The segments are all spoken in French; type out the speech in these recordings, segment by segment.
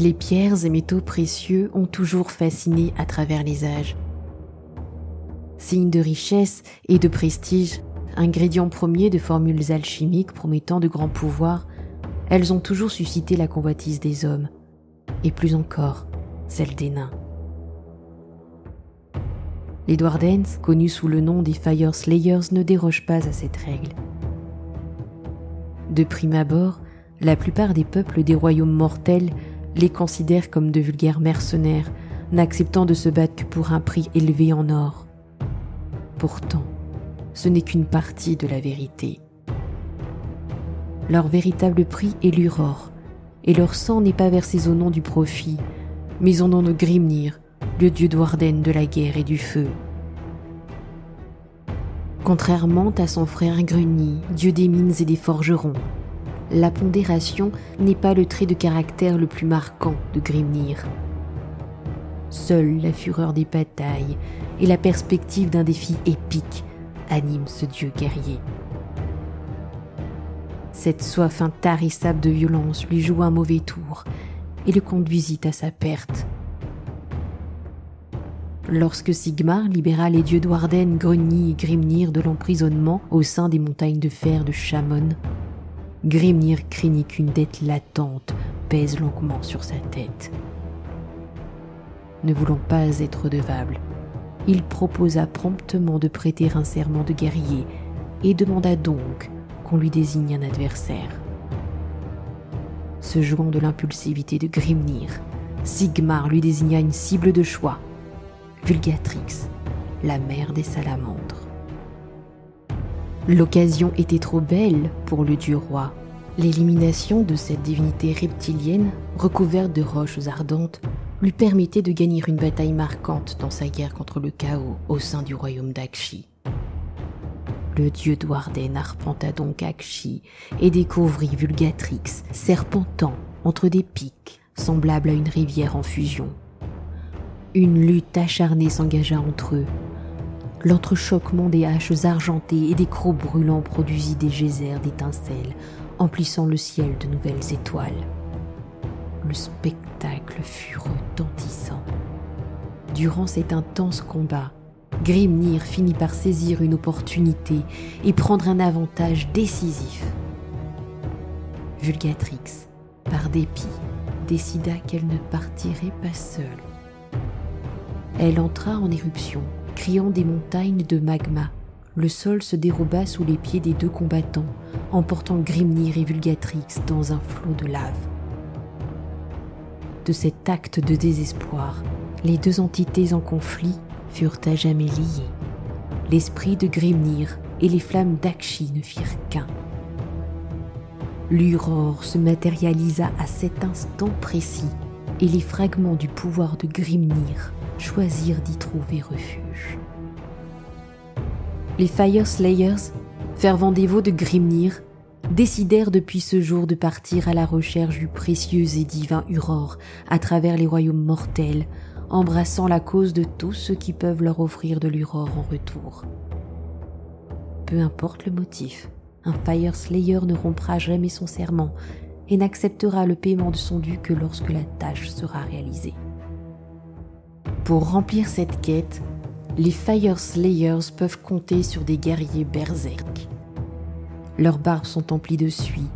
Les pierres et métaux précieux ont toujours fasciné à travers les âges. Signe de richesse et de prestige, ingrédients premiers de formules alchimiques promettant de grands pouvoirs, elles ont toujours suscité la convoitise des hommes, et plus encore, celle des nains. Les Dwardens, connus sous le nom des Fire Slayers, ne dérogent pas à cette règle. De prime abord, la plupart des peuples des royaumes mortels les considèrent comme de vulgaires mercenaires, n'acceptant de se battre que pour un prix élevé en or. Pourtant, ce n'est qu'une partie de la vérité. Leur véritable prix est l'Uror, et leur sang n'est pas versé au nom du profit, mais au nom de Grimnir, le dieu d'Warden de la guerre et du feu. Contrairement à son frère Grunny, dieu des mines et des forgerons, la pondération n'est pas le trait de caractère le plus marquant de Grimnir. Seule la fureur des batailles et la perspective d'un défi épique animent ce dieu guerrier. Cette soif intarissable de violence lui joua un mauvais tour et le conduisit à sa perte. Lorsque Sigmar libéra les dieux d'Warden, Grunny et Grimnir de l'emprisonnement au sein des montagnes de fer de Chamon, Grimnir craignit qu'une dette latente pèse longuement sur sa tête. Ne voulant pas être redevable, il proposa promptement de prêter un serment de guerrier et demanda donc qu'on lui désigne un adversaire. Se jouant de l'impulsivité de Grimnir, Sigmar lui désigna une cible de choix, Vulgatrix, la mère des salamandres. L'occasion était trop belle pour le dieu roi. L'élimination de cette divinité reptilienne, recouverte de roches ardentes, lui permettait de gagner une bataille marquante dans sa guerre contre le chaos au sein du royaume d'Akshi. Le dieu d'Warden arpenta donc Akshi et découvrit Vulgatrix serpentant entre des pics semblables à une rivière en fusion. Une lutte acharnée s'engagea entre eux, L'entrechoquement des haches argentées et des crocs brûlants produisit des geysers d'étincelles, emplissant le ciel de nouvelles étoiles. Le spectacle fut retentissant. Durant cet intense combat, Grimnir finit par saisir une opportunité et prendre un avantage décisif. Vulgatrix, par dépit, décida qu'elle ne partirait pas seule. Elle entra en éruption criant des montagnes de magma. Le sol se déroba sous les pieds des deux combattants, emportant Grimnir et Vulgatrix dans un flot de lave. De cet acte de désespoir, les deux entités en conflit furent à jamais liées. L'esprit de Grimnir et les flammes d'Akshi ne firent qu'un. L'Uror se matérialisa à cet instant précis, et les fragments du pouvoir de Grimnir choisirent d'y trouver refuge. Les Fire Slayers, fervents dévots de Grimnir, décidèrent depuis ce jour de partir à la recherche du précieux et divin Uror à travers les royaumes mortels, embrassant la cause de tous ceux qui peuvent leur offrir de l'Uror en retour. Peu importe le motif, un Fire Slayer ne rompra jamais son serment et n'acceptera le paiement de son dû que lorsque la tâche sera réalisée. Pour remplir cette quête, les Fire Slayers peuvent compter sur des guerriers berserk. Leurs barbes sont emplies de suie,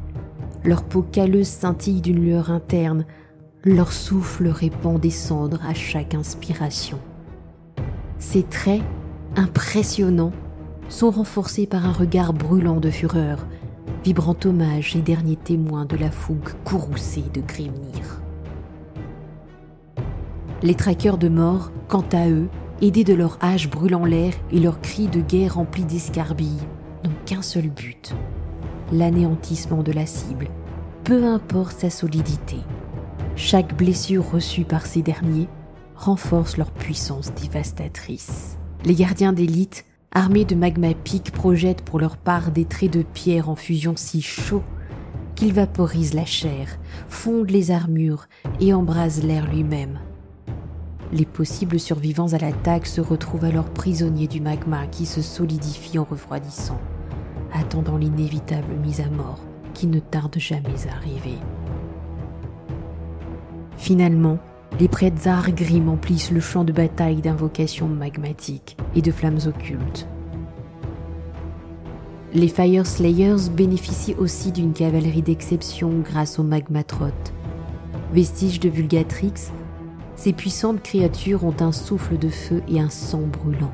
leur peau calleuse scintille d'une lueur interne, leur souffle répand des cendres à chaque inspiration. Ces traits, impressionnants, sont renforcés par un regard brûlant de fureur, vibrant hommage et dernier témoin de la fougue courroucée de Grimnir. Les traqueurs de mort, quant à eux, aidés de leurs haches brûlant l'air et leurs cris de guerre remplis d'escarbilles, n'ont qu'un seul but l'anéantissement de la cible, peu importe sa solidité. Chaque blessure reçue par ces derniers renforce leur puissance dévastatrice. Les gardiens d'élite, armés de magma pic, projettent pour leur part des traits de pierre en fusion si chauds qu'ils vaporisent la chair, fondent les armures et embrasent l'air lui-même. Les possibles survivants à l'attaque se retrouvent alors prisonniers du magma qui se solidifie en refroidissant, attendant l'inévitable mise à mort qui ne tarde jamais à arriver. Finalement, les prêtres Argrim emplissent le champ de bataille d'invocations magmatiques et de flammes occultes. Les Fire Slayers bénéficient aussi d'une cavalerie d'exception grâce au Magmatrot. Vestiges de Vulgatrix, ces puissantes créatures ont un souffle de feu et un sang brûlant.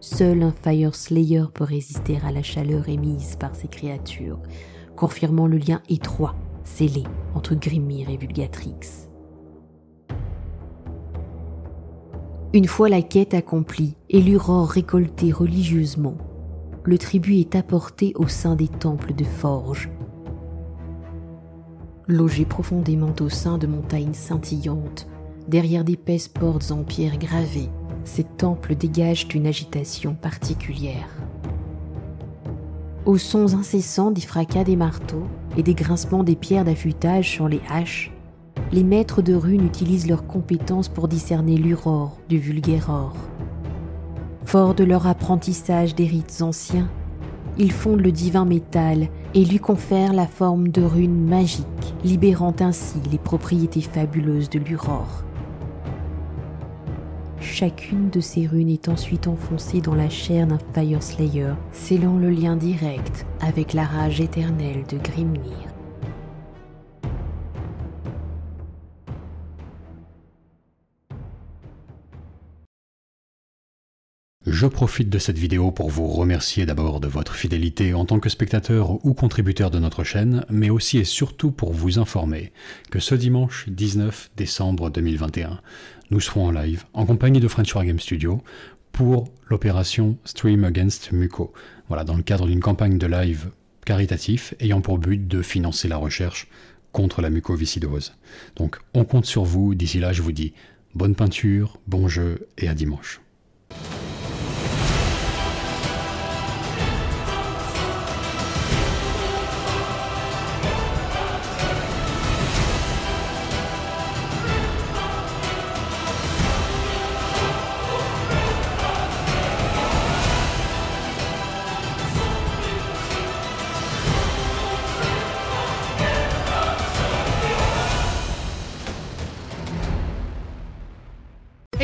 Seul un Fire Slayer peut résister à la chaleur émise par ces créatures, confirmant le lien étroit scellé entre Grimir et Vulgatrix. Une fois la quête accomplie et l'urore récoltée religieusement, le tribut est apporté au sein des temples de forge. Logé profondément au sein de montagnes scintillantes, derrière d'épaisses portes en pierre gravées, ces temples dégagent une agitation particulière. Aux sons incessants des fracas des marteaux et des grincements des pierres d'affûtage sur les haches, les maîtres de runes utilisent leurs compétences pour discerner l'urore du vulgaire or. Forts de leur apprentissage des rites anciens, ils fondent le divin métal et lui confèrent la forme de runes magiques, libérant ainsi les propriétés fabuleuses de l'urore. Chacune de ces runes est ensuite enfoncée dans la chair d'un Fire Slayer, scellant le lien direct avec la rage éternelle de Grimnir. Je profite de cette vidéo pour vous remercier d'abord de votre fidélité en tant que spectateur ou contributeur de notre chaîne, mais aussi et surtout pour vous informer que ce dimanche 19 décembre 2021, nous serons en live en compagnie de French War Game Studio pour l'opération Stream Against Muco. Voilà, dans le cadre d'une campagne de live caritatif ayant pour but de financer la recherche contre la mucoviscidose. Donc on compte sur vous, d'ici là je vous dis bonne peinture, bon jeu et à dimanche.